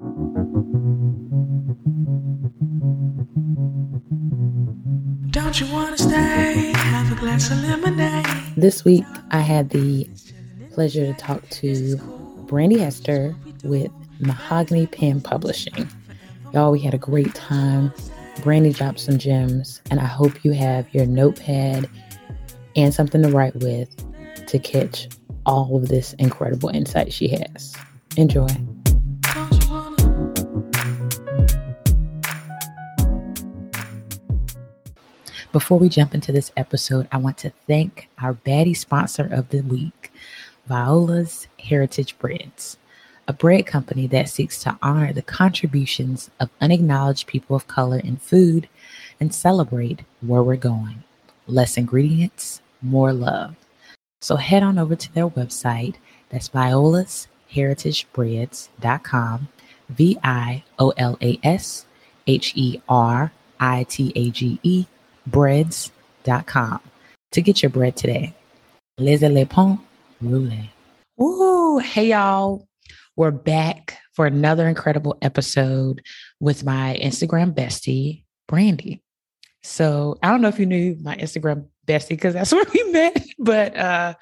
Don't you want to stay? Have a glass of lemonade. This week, I had the pleasure to talk to Brandy Hester with Mahogany Pen Publishing. Y'all, we had a great time. Brandy dropped some gems, and I hope you have your notepad and something to write with to catch all of this incredible insight she has. Enjoy. Before we jump into this episode, I want to thank our baddie sponsor of the week, Viola's Heritage Breads, a bread company that seeks to honor the contributions of unacknowledged people of color in food and celebrate where we're going. Less ingredients, more love. So head on over to their website. That's violasheritagebreads.com, V I O L A S H E R I T A G E breads.com to get your bread today. Les le pain roulé. Woo! Hey, y'all. We're back for another incredible episode with my Instagram bestie, Brandy. So I don't know if you knew my Instagram bestie because that's where we met, but uh,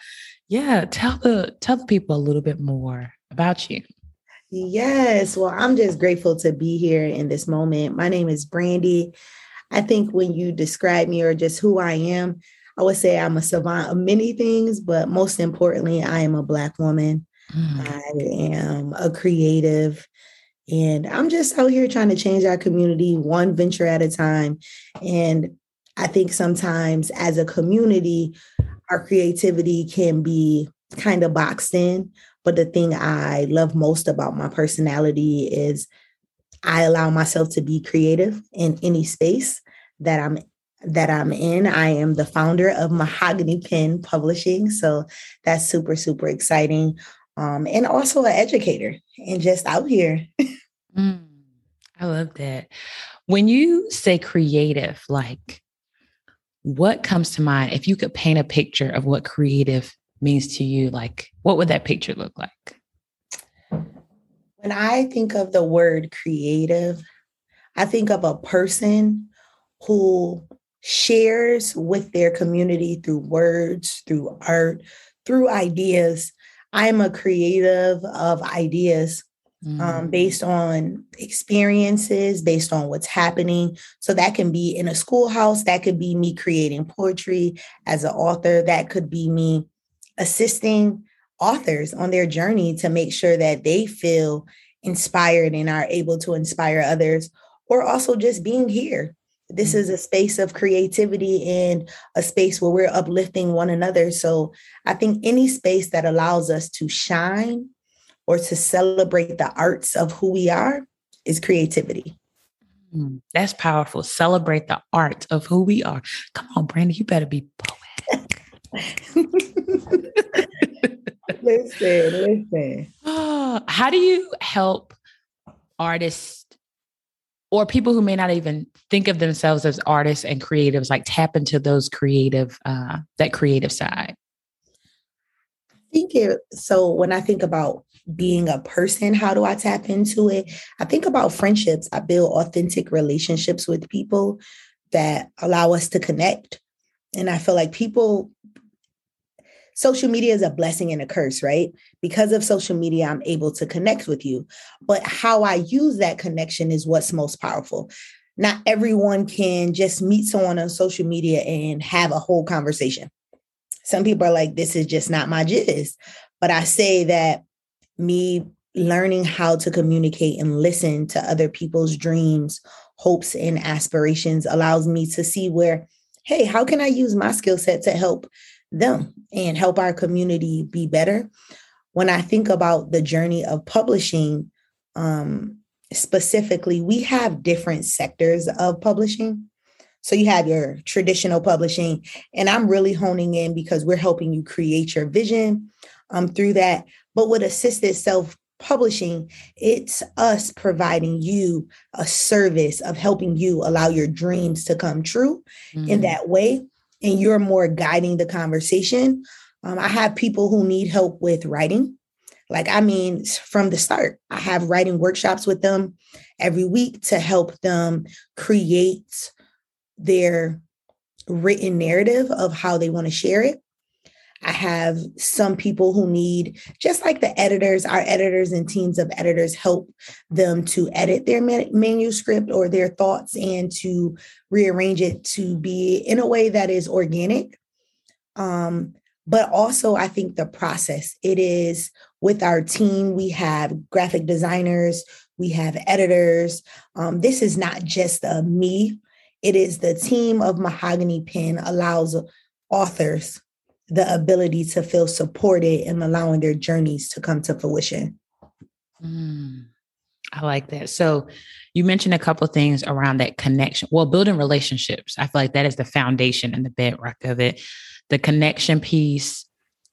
yeah, tell the tell the people a little bit more about you. Yes, well, I'm just grateful to be here in this moment. My name is Brandy. I think when you describe me or just who I am, I would say I'm a savant of many things, but most importantly, I am a Black woman. Mm. I am a creative. And I'm just out here trying to change our community one venture at a time. And I think sometimes as a community, our creativity can be kind of boxed in. But the thing I love most about my personality is I allow myself to be creative in any space that I'm that I'm in. I am the founder of Mahogany Pen Publishing, so that's super super exciting. Um, and also an educator and just out here. mm, I love that. When you say creative, like what comes to mind if you could paint a picture of what creative means to you? Like, what would that picture look like? When I think of the word creative, I think of a person who shares with their community through words, through art, through ideas. I'm a creative of ideas um, mm. based on experiences, based on what's happening. So that can be in a schoolhouse, that could be me creating poetry as an author, that could be me assisting authors on their journey to make sure that they feel inspired and are able to inspire others, or also just being here this is a space of creativity and a space where we're uplifting one another. So I think any space that allows us to shine or to celebrate the arts of who we are is creativity. Mm, that's powerful. Celebrate the art of who we are. Come on, Brandy, you better be poetic. listen, listen. How do you help artists or people who may not even think of themselves as artists and creatives like tap into those creative uh, that creative side? I think it so when i think about being a person how do i tap into it? I think about friendships. I build authentic relationships with people that allow us to connect. And i feel like people social media is a blessing and a curse, right? Because of social media, I'm able to connect with you. But how I use that connection is what's most powerful. Not everyone can just meet someone on social media and have a whole conversation. Some people are like, this is just not my jizz. But I say that me learning how to communicate and listen to other people's dreams, hopes, and aspirations allows me to see where, hey, how can I use my skill set to help them and help our community be better. When I think about the journey of publishing, um, specifically, we have different sectors of publishing. So you have your traditional publishing, and I'm really honing in because we're helping you create your vision um, through that. But with assisted self publishing, it's us providing you a service of helping you allow your dreams to come true mm. in that way and you're more guiding the conversation. Um, I have people who need help with writing, Like, I mean, from the start, I have writing workshops with them every week to help them create their written narrative of how they want to share it. I have some people who need, just like the editors, our editors and teams of editors help them to edit their manuscript or their thoughts and to rearrange it to be in a way that is organic. Um, but also, I think the process, it is with our team, we have graphic designers, we have editors. Um, this is not just a me, it is the team of Mahogany Pen allows authors the ability to feel supported and allowing their journeys to come to fruition. Mm, I like that. So you mentioned a couple things around that connection. Well, building relationships. I feel like that is the foundation and the bedrock of it. The connection piece,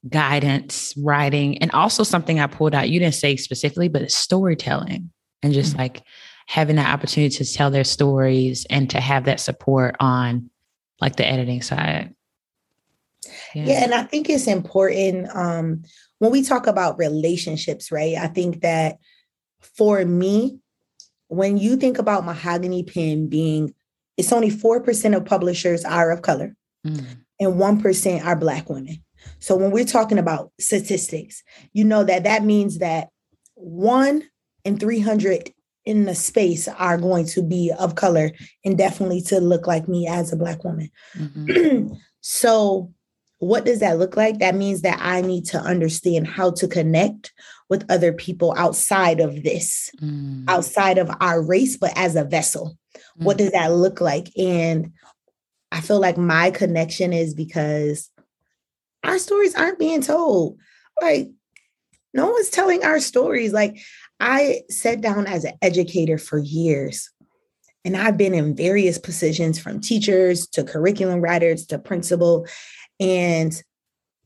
guidance, writing, and also something I pulled out. You didn't say specifically, but it's storytelling and just mm-hmm. like having that opportunity to tell their stories and to have that support on like the editing side. Yeah. yeah, and I think it's important um, when we talk about relationships, right? I think that for me, when you think about Mahogany Pen being, it's only 4% of publishers are of color mm. and 1% are Black women. So when we're talking about statistics, you know that that means that one in 300 in the space are going to be of color and definitely to look like me as a Black woman. Mm-hmm. so what does that look like? That means that I need to understand how to connect with other people outside of this, mm. outside of our race, but as a vessel. Mm. What does that look like? And I feel like my connection is because our stories aren't being told. Like, no one's telling our stories. Like, I sat down as an educator for years. And I've been in various positions from teachers to curriculum writers to principal. And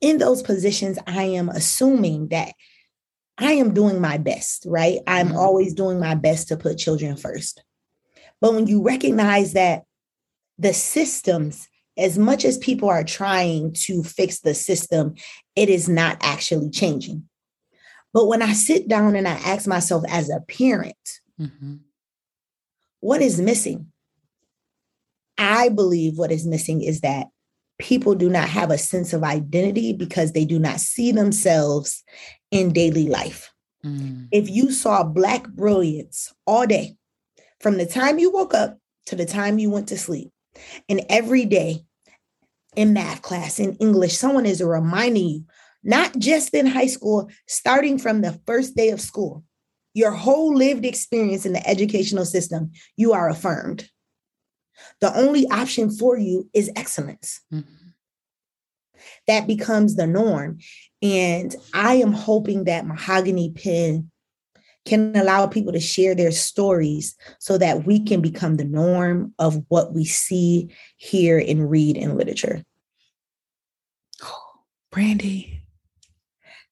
in those positions, I am assuming that I am doing my best, right? I'm mm-hmm. always doing my best to put children first. But when you recognize that the systems, as much as people are trying to fix the system, it is not actually changing. But when I sit down and I ask myself as a parent, mm-hmm. what is missing? I believe what is missing is that people do not have a sense of identity because they do not see themselves in daily life. Mm. If you saw Black brilliance all day, from the time you woke up to the time you went to sleep, and every day in math class, in English, someone is reminding you, not just in high school, starting from the first day of school, your whole lived experience in the educational system, you are affirmed. The only option for you is excellence. Mm-hmm. That becomes the norm. And I am hoping that Mahogany Pen can allow people to share their stories so that we can become the norm of what we see, hear, and read in literature. Brandy.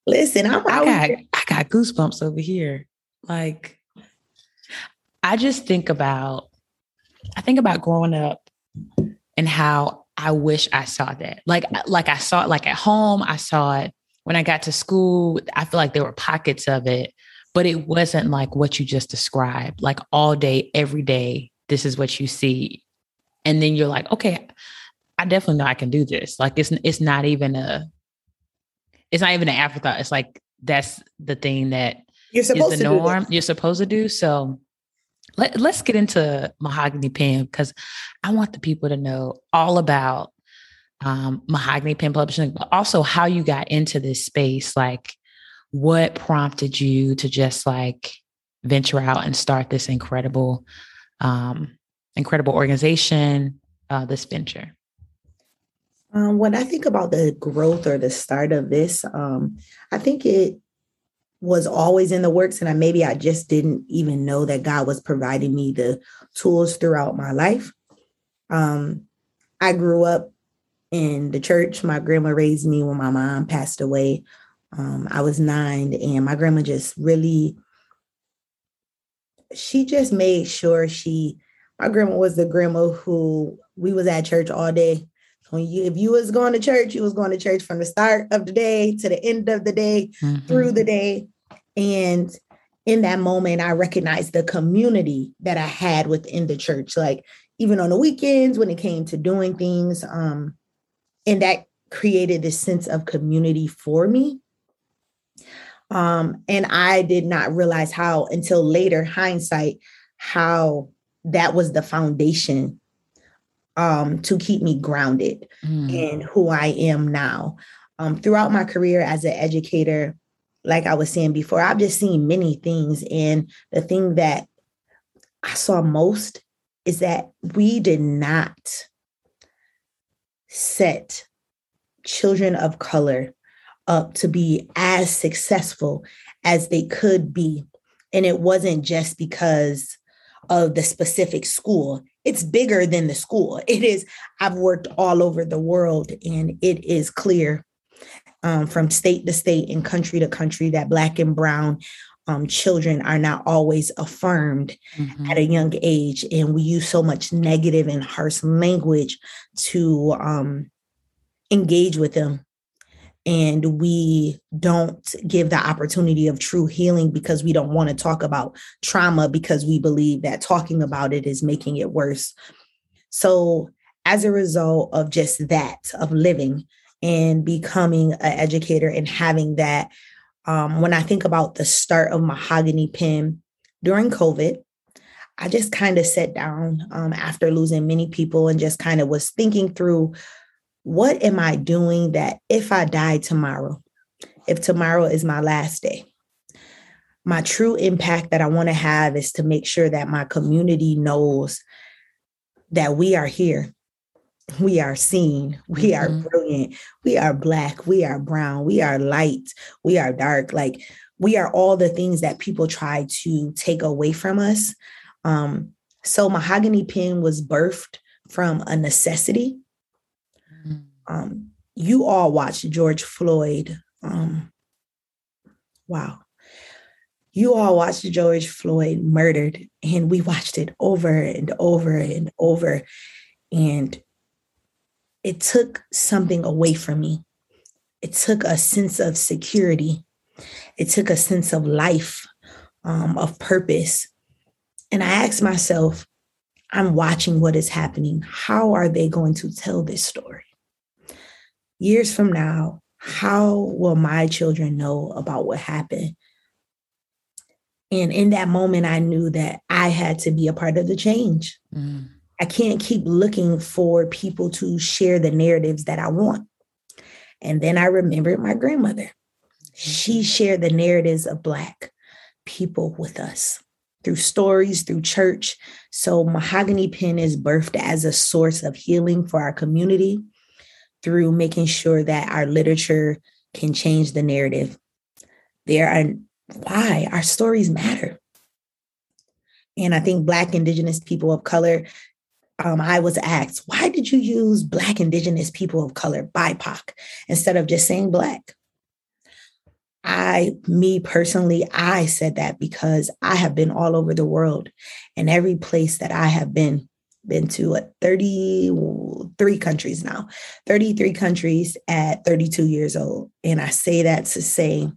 Listen, I'm I got, I got goosebumps over here. Like, I just think about I think about growing up and how I wish I saw that. Like, like I saw it like at home, I saw it when I got to school. I feel like there were pockets of it, but it wasn't like what you just described. Like all day, every day, this is what you see. And then you're like, okay, I definitely know I can do this. Like it's it's not even a it's not even an afterthought. It's like that's the thing that you're supposed the norm you're supposed to do. So let, let's get into Mahogany Pen because I want the people to know all about um, Mahogany Pen Publishing, but also how you got into this space. Like, what prompted you to just like venture out and start this incredible, um, incredible organization, uh, this venture? Um, when I think about the growth or the start of this, um, I think it was always in the works and I, maybe I just didn't even know that God was providing me the tools throughout my life. Um, I grew up in the church. My grandma raised me when my mom passed away. Um, I was nine, and my grandma just really, she just made sure she, my grandma was the grandma who we was at church all day. When you, if you was going to church, you was going to church from the start of the day to the end of the day, mm-hmm. through the day. And in that moment, I recognized the community that I had within the church. Like even on the weekends when it came to doing things, um, and that created this sense of community for me. Um, and I did not realize how until later hindsight how that was the foundation um, to keep me grounded mm. in who I am now. Um, throughout my career as an educator, like I was saying before, I've just seen many things. And the thing that I saw most is that we did not set children of color up to be as successful as they could be. And it wasn't just because of the specific school. It's bigger than the school. It is, I've worked all over the world, and it is clear um, from state to state and country to country that Black and Brown um, children are not always affirmed mm-hmm. at a young age. And we use so much negative and harsh language to um, engage with them and we don't give the opportunity of true healing because we don't want to talk about trauma because we believe that talking about it is making it worse. So, as a result of just that, of living and becoming an educator and having that, um, when I think about the start of Mahogany Pen during COVID, I just kind of sat down um, after losing many people and just kind of was thinking through what am I doing that if I die tomorrow, if tomorrow is my last day, my true impact that I want to have is to make sure that my community knows that we are here. We are seen. We are mm-hmm. brilliant. We are black. We are brown. We are light. We are dark. Like we are all the things that people try to take away from us. Um, so Mahogany Pen was birthed from a necessity um, you all watched George Floyd. Um, wow. You all watched George Floyd murdered, and we watched it over and over and over. And it took something away from me. It took a sense of security. It took a sense of life, um, of purpose. And I asked myself, I'm watching what is happening. How are they going to tell this story? years from now, how will my children know about what happened? And in that moment, I knew that I had to be a part of the change. Mm. I can't keep looking for people to share the narratives that I want. And then I remembered my grandmother. She mm-hmm. shared the narratives of Black people with us through stories, through church. So, Mahogany Pen is birthed as a source of healing for our community through making sure that our literature can change the narrative. There are why our stories matter. And I think Black, Indigenous people of color, um, I was asked, why did you use Black, Indigenous people of color, BIPOC, instead of just saying Black? I, me personally, I said that because I have been all over the world and every place that I have been, been to what, 33 countries now, 33 countries at 32 years old. And I say that to say,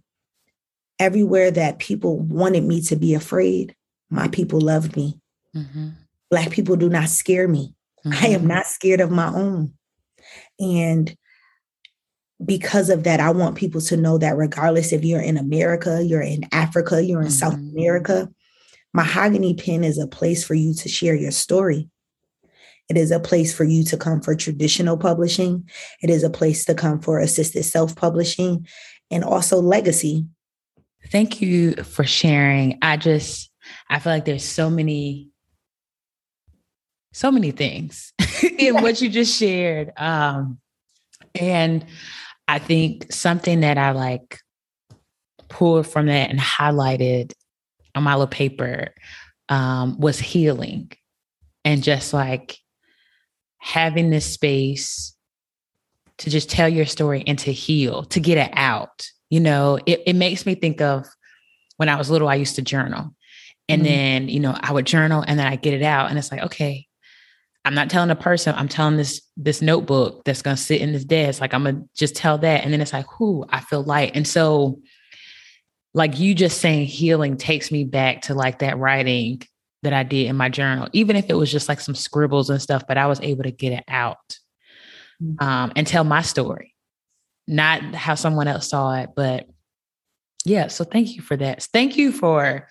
everywhere that people wanted me to be afraid, my people loved me. Mm-hmm. Black people do not scare me. Mm-hmm. I am mm-hmm. not scared of my own. And because of that, I want people to know that regardless if you're in America, you're in Africa, you're in mm-hmm. South America, Mahogany Pen is a place for you to share your story. It is a place for you to come for traditional publishing. It is a place to come for assisted self publishing and also legacy. Thank you for sharing. I just, I feel like there's so many, so many things in what you just shared. Um, and I think something that I like pulled from that and highlighted on my little paper um, was healing and just like having this space to just tell your story and to heal, to get it out. You know, it, it makes me think of when I was little, I used to journal. And mm-hmm. then, you know, I would journal and then I get it out. And it's like, okay, I'm not telling a person, I'm telling this this notebook that's gonna sit in this desk. Like I'm gonna just tell that. And then it's like, whoo, I feel light. And so like you just saying healing takes me back to like that writing that I did in my journal, even if it was just like some scribbles and stuff, but I was able to get it out mm. um, and tell my story, not how someone else saw it. But yeah, so thank you for that. Thank you for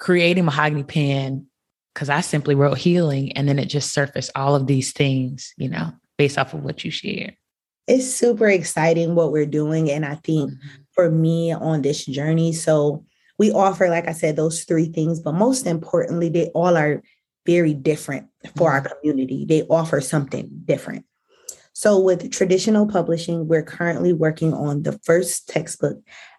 creating Mahogany Pen because I simply wrote healing and then it just surfaced all of these things, you know, based off of what you shared. It's super exciting what we're doing. And I think mm-hmm. for me on this journey, so we offer, like I said, those three things, but most importantly, they all are very different for our mm-hmm. community. They offer something different. So, with traditional publishing, we're currently working on the first textbook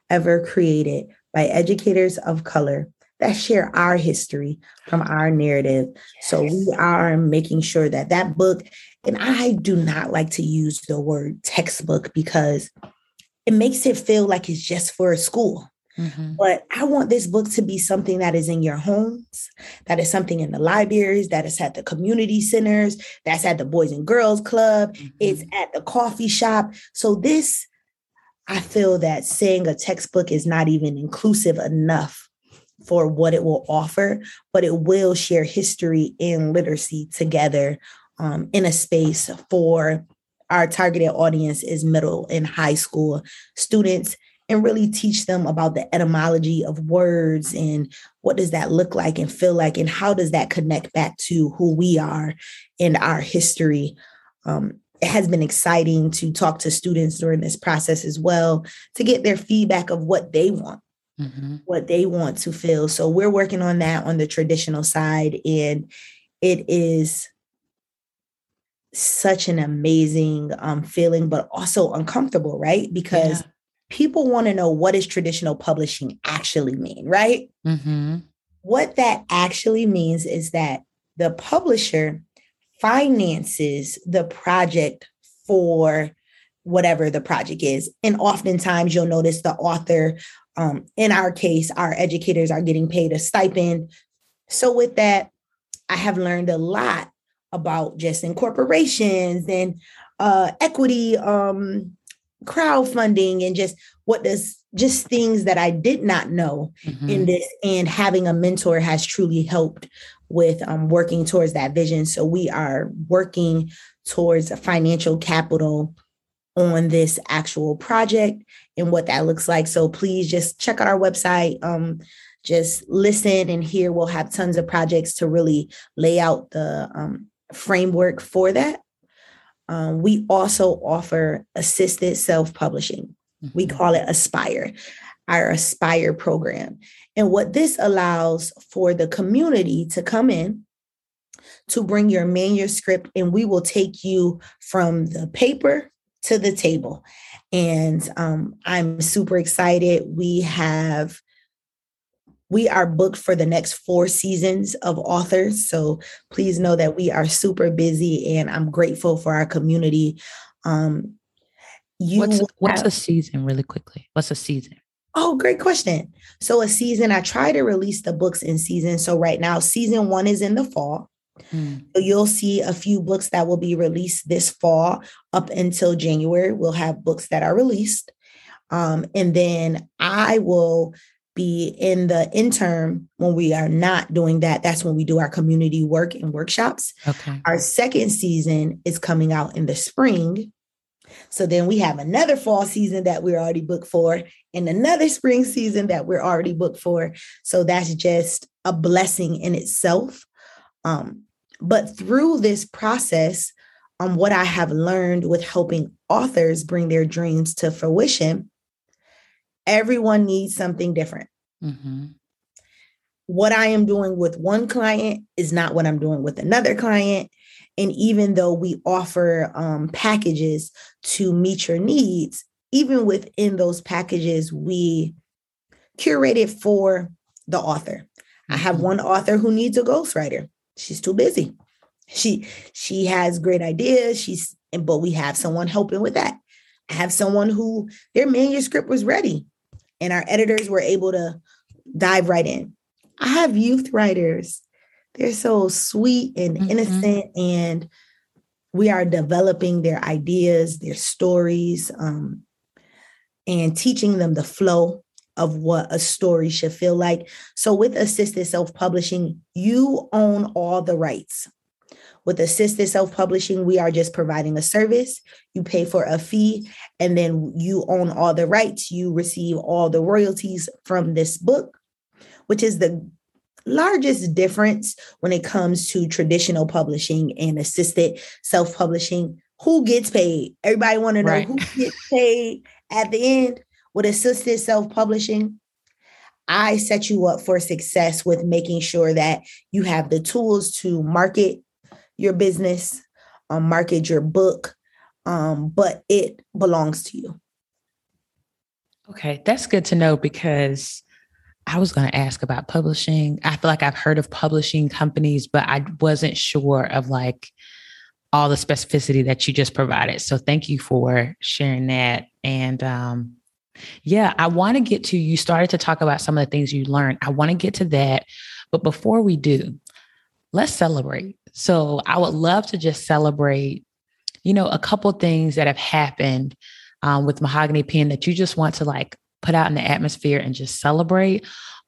ever created by educators of color that share our history from our narrative. Yes. So, we are making sure that that book, and I do not like to use the word textbook because it makes it feel like it's just for a school. Mm-hmm. But I want this book to be something that is in your homes, that is something in the libraries, that is at the community centers, that's at the Boys and Girls Club, mm-hmm. it's at the coffee shop. So, this, I feel that saying a textbook is not even inclusive enough for what it will offer, but it will share history and literacy together um, in a space for our targeted audience is middle and high school students and really teach them about the etymology of words and what does that look like and feel like and how does that connect back to who we are and our history. Um, it has been exciting to talk to students during this process as well to get their feedback of what they want mm-hmm. what they want to feel so we're working on that on the traditional side and it is such an amazing um, feeling but also uncomfortable right because yeah people want to know what does traditional publishing actually mean, right? Mm-hmm. What that actually means is that the publisher finances the project for whatever the project is. And oftentimes you'll notice the author, um, in our case, our educators are getting paid a stipend. So, with that, I have learned a lot about just incorporations and uh, equity um, crowdfunding and just what does just things that I did not know mm-hmm. in this and having a mentor has truly helped with um, working towards that vision. So we are working towards financial capital on this actual project and what that looks like. So please just check out our website. Um, just listen and hear. We'll have tons of projects to really lay out the um, framework for that. Um, we also offer assisted self publishing. Mm-hmm. We call it Aspire, our Aspire program. And what this allows for the community to come in to bring your manuscript, and we will take you from the paper to the table. And um, I'm super excited. We have we are booked for the next four seasons of authors. So please know that we are super busy and I'm grateful for our community. Um, you what's, what's have, a season, really quickly? What's a season? Oh, great question. So, a season, I try to release the books in season. So, right now, season one is in the fall. Mm. So, you'll see a few books that will be released this fall up until January. We'll have books that are released. Um, and then I will be in the interim when we are not doing that. That's when we do our community work and workshops. Okay. Our second season is coming out in the spring. So then we have another fall season that we're already booked for and another spring season that we're already booked for. So that's just a blessing in itself. Um, but through this process, um, what I have learned with helping authors bring their dreams to fruition everyone needs something different. Mm-hmm. What I am doing with one client is not what I'm doing with another client. And even though we offer um, packages to meet your needs, even within those packages, we curate it for the author. I have mm-hmm. one author who needs a ghostwriter. She's too busy. She she has great ideas. She's and but we have someone helping with that. I have someone who their manuscript was ready and our editors were able to dive right in. I have youth writers. They're so sweet and mm-hmm. innocent, and we are developing their ideas, their stories, um, and teaching them the flow of what a story should feel like. So with assisted self-publishing, you own all the rights. With assisted self-publishing, we are just providing a service. You pay for a fee and then you own all the rights. You receive all the royalties from this book, which is the largest difference when it comes to traditional publishing and assisted self-publishing. Who gets paid? Everybody want to know right. who gets paid at the end with assisted self-publishing. I set you up for success with making sure that you have the tools to market your business, um, market your book, um, but it belongs to you. Okay, that's good to know because I was going to ask about publishing. I feel like I've heard of publishing companies, but I wasn't sure of like all the specificity that you just provided. So thank you for sharing that. And um, yeah, I want to get to you started to talk about some of the things you learned. I want to get to that. But before we do, let's celebrate. So I would love to just celebrate, you know, a couple things that have happened um, with Mahogany Pen that you just want to like put out in the atmosphere and just celebrate.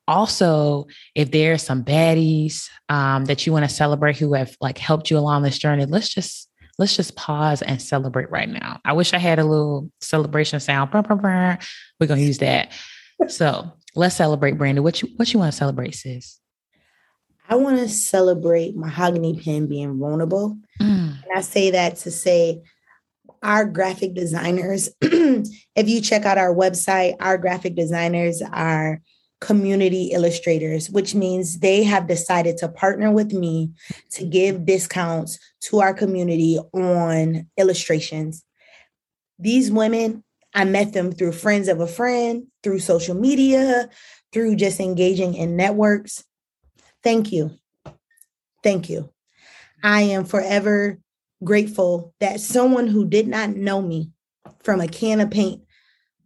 Also, if there are some baddies um, that you want to celebrate who have like helped you along this journey, let's just let's just pause and celebrate right now. I wish I had a little celebration sound. We're gonna use that. So let's celebrate, Brandon. What you what you want to celebrate, sis? I want to celebrate Mahogany Pen being vulnerable. Mm. And I say that to say our graphic designers, if you check out our website, our graphic designers are community illustrators, which means they have decided to partner with me to give discounts to our community on illustrations. These women, I met them through friends of a friend, through social media, through just engaging in networks. Thank you. Thank you. I am forever grateful that someone who did not know me from a can of paint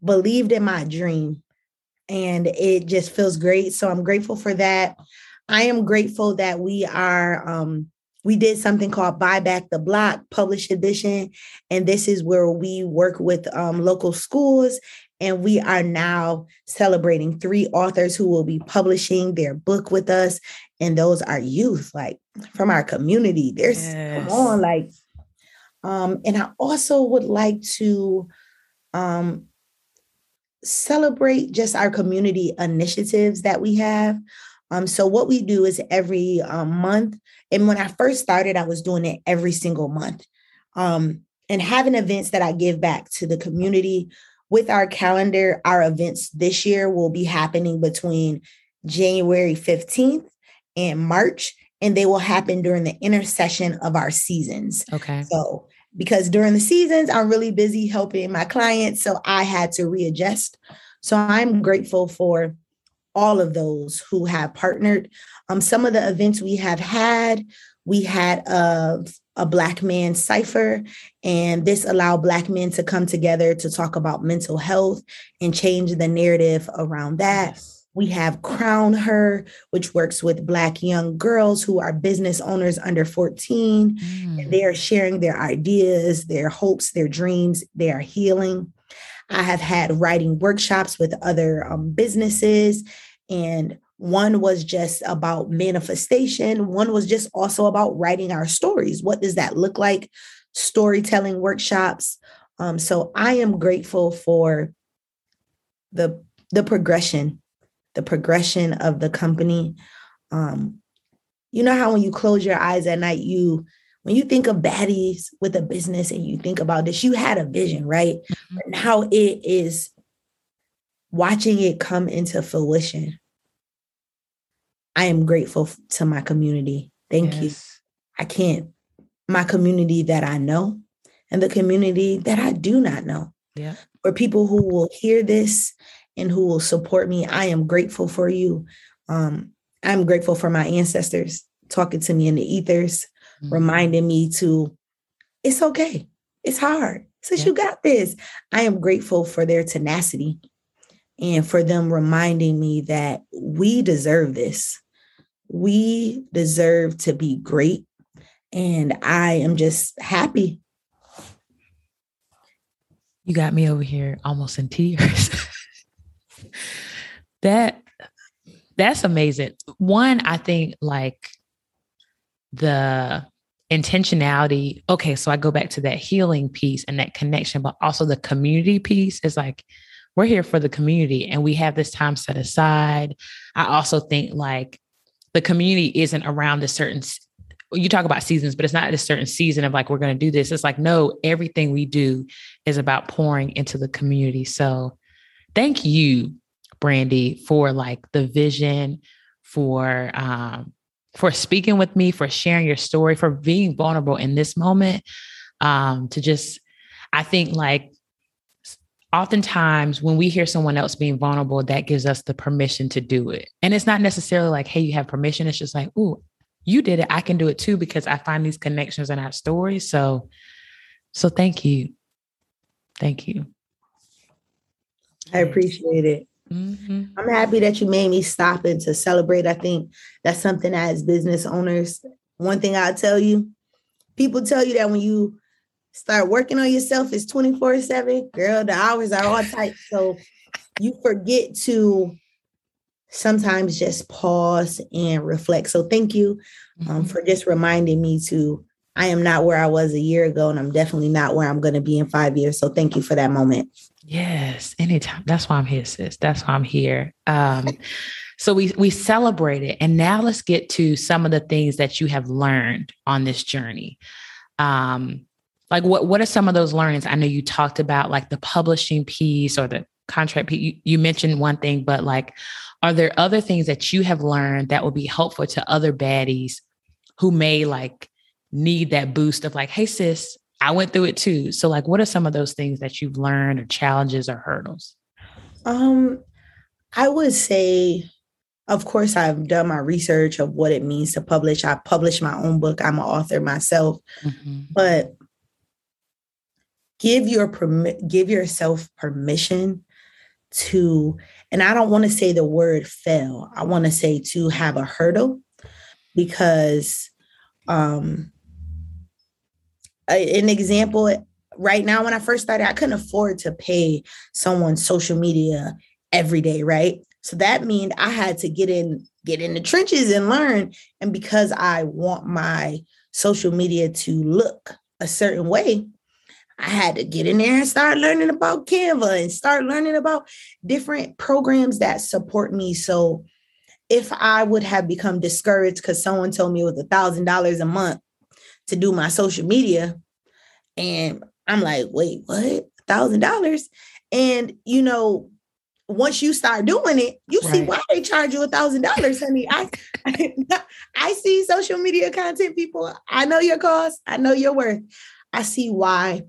believed in my dream. And it just feels great. So I'm grateful for that. I am grateful that we are um, we did something called Buy Back the Block published edition. And this is where we work with um, local schools and we are now celebrating three authors who will be publishing their book with us. And those are youth, like from our community. There's yes. come on, like, um, and I also would like to um celebrate just our community initiatives that we have. Um, so what we do is every um, month, and when I first started, I was doing it every single month. Um, and having events that I give back to the community with our calendar, our events this year will be happening between January 15th and March, and they will happen during the intercession of our seasons. Okay. So, because during the seasons, I'm really busy helping my clients, so I had to readjust. So, I'm grateful for all of those who have partnered. Um, some of the events we have had, we had a, a Black man cipher, and this allowed Black men to come together to talk about mental health and change the narrative around that. We have Crown Her, which works with Black young girls who are business owners under 14. Mm. they are sharing their ideas, their hopes, their dreams, they are healing. I have had writing workshops with other um, businesses, and one was just about manifestation. One was just also about writing our stories. What does that look like? Storytelling workshops. Um, so I am grateful for the the progression, the progression of the company. Um, you know how when you close your eyes at night, you when you think of baddies with a business and you think about this, you had a vision, right? Mm-hmm. But now it is watching it come into fruition. I am grateful to my community. Thank yes. you. I can't, my community that I know and the community that I do not know. Yeah. For people who will hear this and who will support me, I am grateful for you. Um, I'm grateful for my ancestors talking to me in the ethers, mm-hmm. reminding me to, it's okay. It's hard. Since yeah. you got this, I am grateful for their tenacity and for them reminding me that we deserve this. We deserve to be great. And I am just happy. You got me over here almost in tears. That that's amazing. One, I think like the intentionality. Okay, so I go back to that healing piece and that connection, but also the community piece is like we're here for the community and we have this time set aside. I also think like the community isn't around a certain you talk about seasons, but it's not a certain season of like we're going to do this. It's like no, everything we do is about pouring into the community. So thank you, Brandy, for like the vision, for um, for speaking with me, for sharing your story, for being vulnerable in this moment. Um, to just, I think like oftentimes when we hear someone else being vulnerable, that gives us the permission to do it. And it's not necessarily like, hey, you have permission. It's just like, oh, you did it. I can do it too because I find these connections in our stories. So, so thank you. Thank you. I appreciate it. Mm-hmm. I'm happy that you made me stop and to celebrate. I think that's something as business owners. One thing I'll tell you, people tell you that when you start working on yourself, it's 24 7. Girl, the hours are all tight. So you forget to sometimes just pause and reflect. So thank you um, mm-hmm. for just reminding me to I am not where I was a year ago, and I'm definitely not where I'm going to be in five years. So thank you for that moment. Yes, anytime. That's why I'm here, sis. That's why I'm here. Um, so we we celebrate it, and now let's get to some of the things that you have learned on this journey. Um, like what what are some of those learnings? I know you talked about like the publishing piece or the contract piece. You, you mentioned one thing, but like, are there other things that you have learned that will be helpful to other baddies who may like need that boost of like, hey, sis, I went through it too. So, like, what are some of those things that you've learned or challenges or hurdles? Um, I would say, of course, I've done my research of what it means to publish. I published my own book. I'm an author myself, mm-hmm. but give your permit, give yourself permission to, and I don't want to say the word fail. I want to say to have a hurdle because um an example right now when i first started i couldn't afford to pay someone social media every day right? So that means i had to get in get in the trenches and learn. And because i want my social media to look a certain way i had to get in there and start learning about canva and start learning about different programs that support me. So if i would have become discouraged because someone told me it was a thousand dollars a month to do my social media. And I'm like, wait, what? Thousand dollars? And you know, once you start doing it, you right. see why they charge you a thousand dollars, honey. I, I I see social media content people. I know your cost. I know your worth. I see why.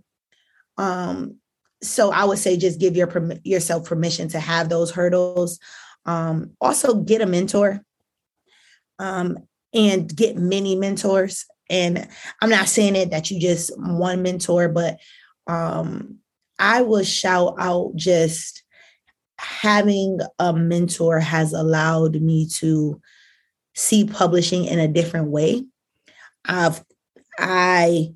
Um, so I would say just give your yourself permission to have those hurdles. Um, also get a mentor. Um, and get many mentors. And I'm not saying it that you just one mentor, but um, I will shout out just having a mentor has allowed me to see publishing in a different way. I've I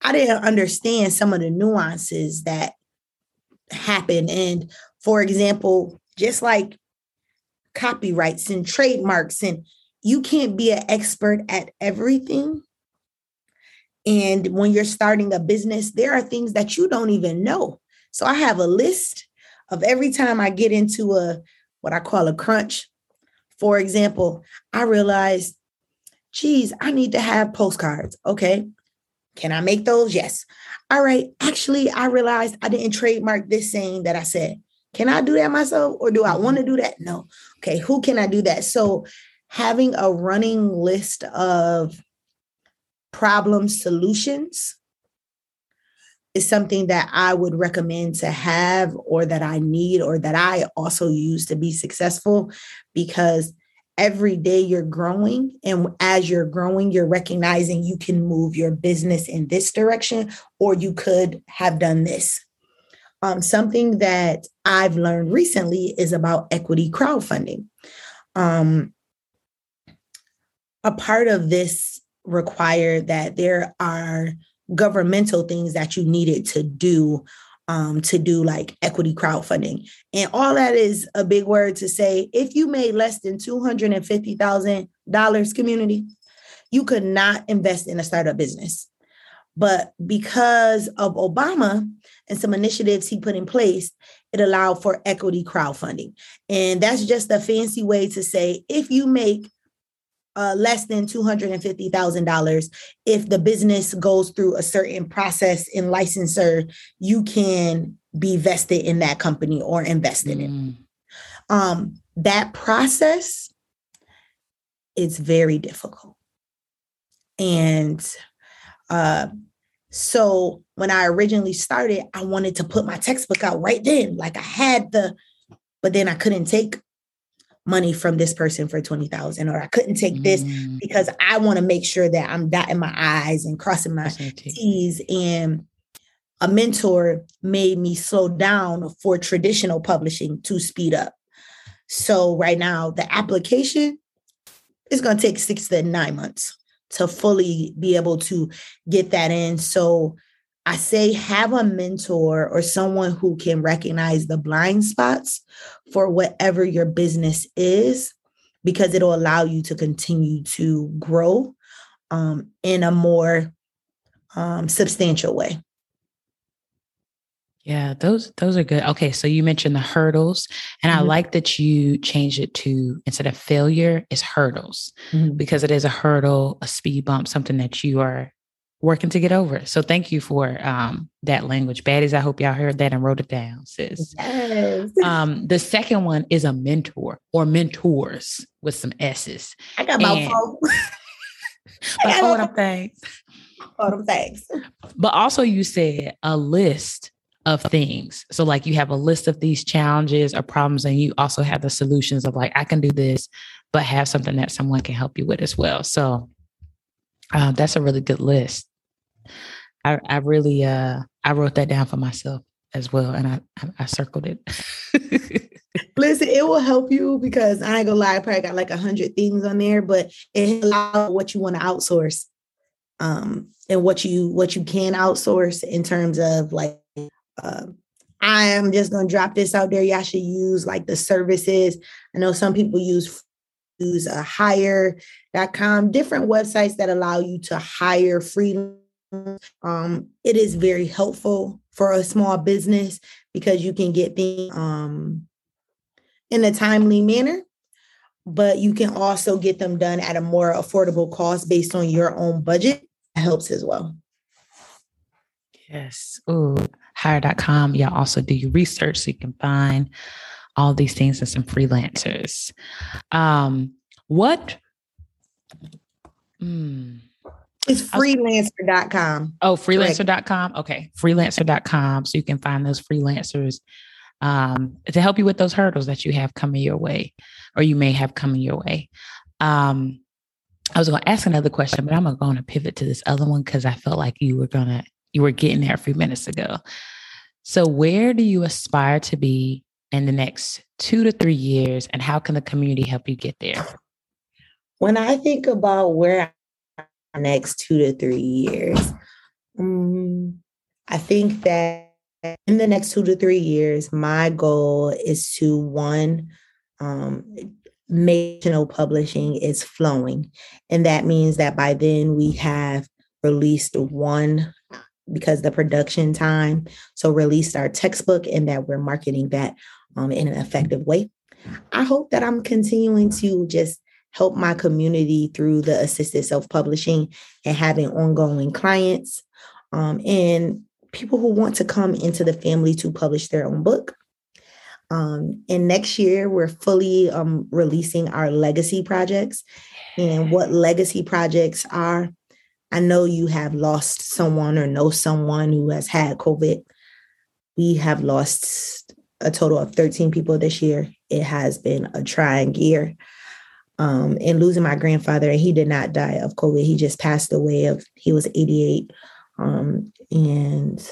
I didn't understand some of the nuances that happen. And for example, just like copyrights and trademarks and you can't be an expert at everything. And when you're starting a business, there are things that you don't even know. So I have a list of every time I get into a what I call a crunch. For example, I realized, geez, I need to have postcards. Okay. Can I make those? Yes. All right. Actually, I realized I didn't trademark this saying that I said. Can I do that myself or do I want to do that? No. Okay. Who can I do that? So having a running list of problem solutions is something that I would recommend to have, or that I need, or that I also use to be successful because every day you're growing. And as you're growing, you're recognizing you can move your business in this direction, or you could have done this. Um, something that I've learned recently is about equity crowdfunding. Um, a part of this required that there are governmental things that you needed to do um, to do like equity crowdfunding. And all that is a big word to say if you made less than $250,000 community, you could not invest in a startup business. But because of Obama and some initiatives he put in place, it allowed for equity crowdfunding. And that's just a fancy way to say if you make uh, less than $250,000, if the business goes through a certain process in licensure, you can be vested in that company or invested mm. in. Um, that process is very difficult. And uh, so when I originally started, I wanted to put my textbook out right then. Like I had the, but then I couldn't take money from this person for 20,000 or I couldn't take this mm. because I want to make sure that I'm dotting my I's and crossing my T's. And a mentor made me slow down for traditional publishing to speed up. So right now, the application is going to take six to nine months to fully be able to get that in. So I say have a mentor or someone who can recognize the blind spots for whatever your business is, because it'll allow you to continue to grow um, in a more um, substantial way. Yeah, those those are good. Okay, so you mentioned the hurdles, and mm-hmm. I like that you changed it to instead of failure, is hurdles mm-hmm. because it is a hurdle, a speed bump, something that you are working to get over. So thank you for um, that language, baddies. I hope y'all heard that and wrote it down, sis. Yes. Um, the second one is a mentor or mentors with some S's. I got my phone. I got all them things. All them things. But also, you said a list of things. So like you have a list of these challenges or problems and you also have the solutions of like I can do this but have something that someone can help you with as well. So uh, that's a really good list. I, I really uh I wrote that down for myself as well and I I, I circled it. Listen, it will help you because I ain't gonna lie, I probably got like a hundred things on there, but it allows what you want to outsource um and what you what you can outsource in terms of like uh, I am just to drop this out there. Y'all should use like the services. I know some people use use a hire.com, different websites that allow you to hire free. Um, it is very helpful for a small business because you can get things um, in a timely manner, but you can also get them done at a more affordable cost based on your own budget. Helps as well. Yes. Oh, hire.com. Y'all also do your research so you can find all these things and some freelancers. Um, what? Mm, it's freelancer.com. Oh, freelancer.com. Okay. Freelancer.com. So you can find those freelancers um, to help you with those hurdles that you have coming your way or you may have coming your way. Um, I was going to ask another question, but I'm going to pivot to this other one because I felt like you were going to you were getting there a few minutes ago. So, where do you aspire to be in the next two to three years, and how can the community help you get there? When I think about where next two to three years, um, I think that in the next two to three years, my goal is to one, um, make publishing is flowing. And that means that by then we have released one because the production time. So released our textbook and that we're marketing that um, in an effective way. I hope that I'm continuing to just help my community through the assisted self-publishing and having ongoing clients um, and people who want to come into the family to publish their own book. Um, and next year, we're fully um, releasing our legacy projects. And what legacy projects are, I know you have lost someone or know someone who has had COVID. We have lost a total of 13 people this year. It has been a trying year. Um, and losing my grandfather, and he did not die of COVID. He just passed away of he was 88. Um, and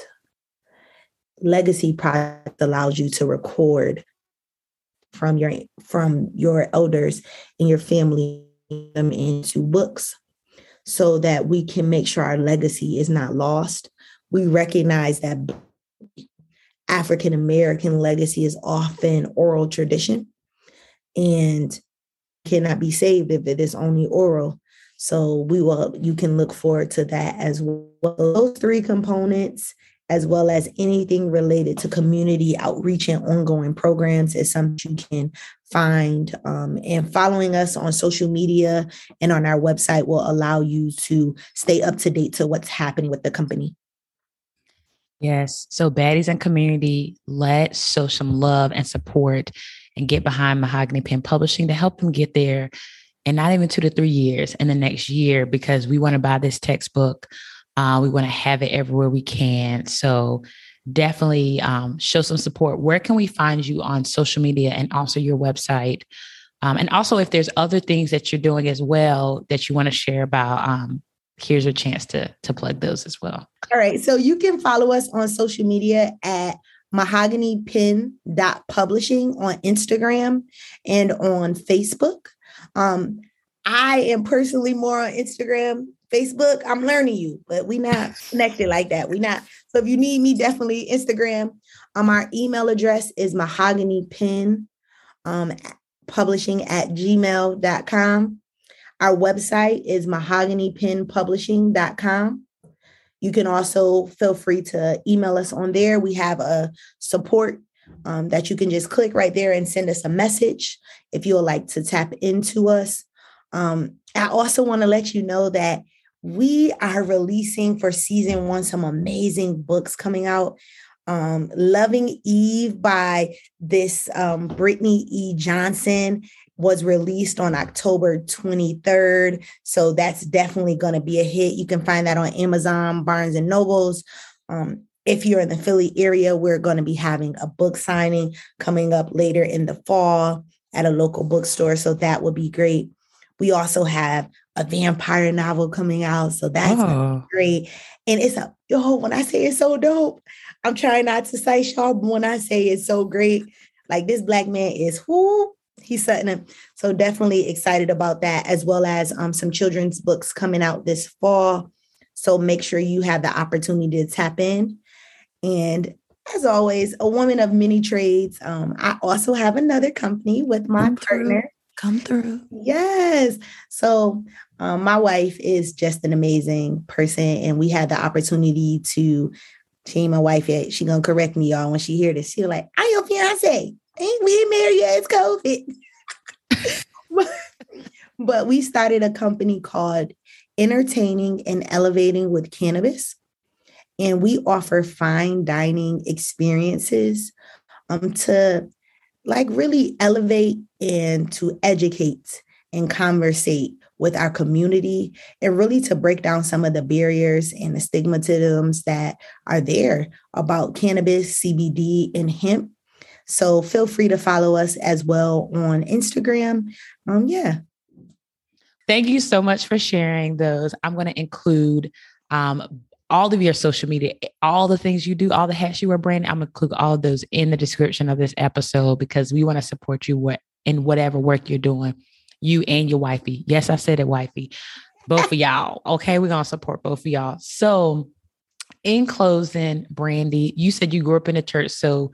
legacy project allows you to record from your from your elders and your family them into books so that we can make sure our legacy is not lost. We recognize that African American legacy is often oral tradition and cannot be saved if it is only oral. So we will you can look forward to that as well. Those three components as well as anything related to community outreach and ongoing programs is something you can find. Um, and following us on social media and on our website will allow you to stay up to date to what's happening with the company. Yes. So, baddies and community, let's show some love and support and get behind Mahogany Pen Publishing to help them get there and not even two to three years in the next year because we want to buy this textbook uh, we want to have it everywhere we can. So definitely um, show some support. Where can we find you on social media and also your website? Um, and also, if there's other things that you're doing as well that you want to share about, um, here's your chance to to plug those as well. All right. So you can follow us on social media at mahogany pen publishing on Instagram and on Facebook. Um, I am personally more on Instagram Facebook, I'm learning you, but we not connected like that. We not. So if you need me, definitely Instagram. Um, our email address is mahogany pen um, publishing at gmail.com. Our website is mahoganypenpublishing.com. You can also feel free to email us on there. We have a support um, that you can just click right there and send us a message if you would like to tap into us. Um, I also want to let you know that we are releasing for season one some amazing books coming out. Um, Loving Eve by this um, Brittany E. Johnson was released on October 23rd. So that's definitely going to be a hit. You can find that on Amazon, Barnes and Nobles. Um, if you're in the Philly area, we're going to be having a book signing coming up later in the fall at a local bookstore. So that would be great. We also have a vampire novel coming out. So that's oh. great. And it's a yo, when I say it's so dope, I'm trying not to say y'all, but when I say it's so great, like this black man is who he's setting up. So definitely excited about that, as well as um, some children's books coming out this fall. So make sure you have the opportunity to tap in. And as always, a woman of many trades. Um, I also have another company with my partner. Come through. Yes. So um, my wife is just an amazing person, and we had the opportunity to. She ain't my wife yet. She gonna correct me, y'all, when she hear this. She like, "I your fiance. Ain't we married? It's COVID." but, but we started a company called Entertaining and Elevating with Cannabis, and we offer fine dining experiences um, to like really elevate and to educate and conversate with our community and really to break down some of the barriers and the stigmatisms that are there about cannabis, CBD, and hemp. So feel free to follow us as well on Instagram. Um, yeah. Thank you so much for sharing those. I'm going to include um, all of your social media, all the things you do, all the hats you wear, brand. I'm gonna include all of those in the description of this episode because we want to support you in whatever work you're doing, you and your wifey. Yes, I said it, wifey. Both of y'all. Okay, we're gonna support both of y'all. So, in closing, Brandy, you said you grew up in a church, so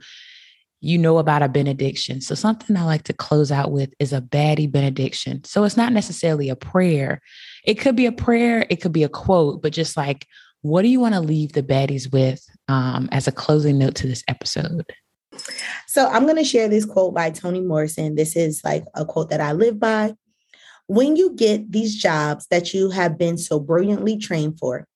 you know about a benediction. So, something I like to close out with is a baddie benediction. So, it's not necessarily a prayer. It could be a prayer, it could be a quote, but just like what do you want to leave the baddies with um, as a closing note to this episode? So I'm going to share this quote by Toni Morrison. This is like a quote that I live by. When you get these jobs that you have been so brilliantly trained for,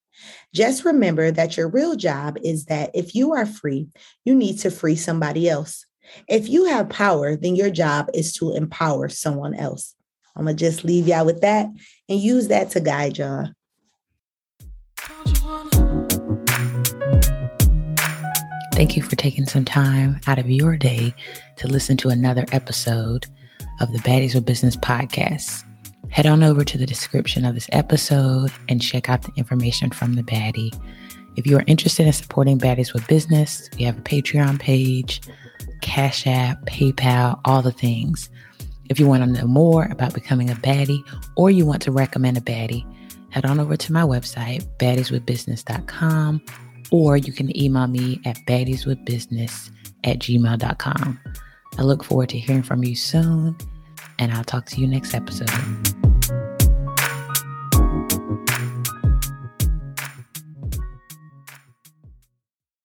just remember that your real job is that if you are free, you need to free somebody else. If you have power, then your job is to empower someone else. I'm going to just leave y'all with that and use that to guide y'all. Thank you for taking some time out of your day to listen to another episode of the Baddies with Business podcast. Head on over to the description of this episode and check out the information from the Baddie. If you are interested in supporting Baddies with Business, we have a Patreon page, Cash App, PayPal, all the things. If you want to know more about becoming a baddie or you want to recommend a baddie, head on over to my website, baddieswithbusiness.com or you can email me at baddieswithbusiness at gmail.com. I look forward to hearing from you soon, and I'll talk to you next episode.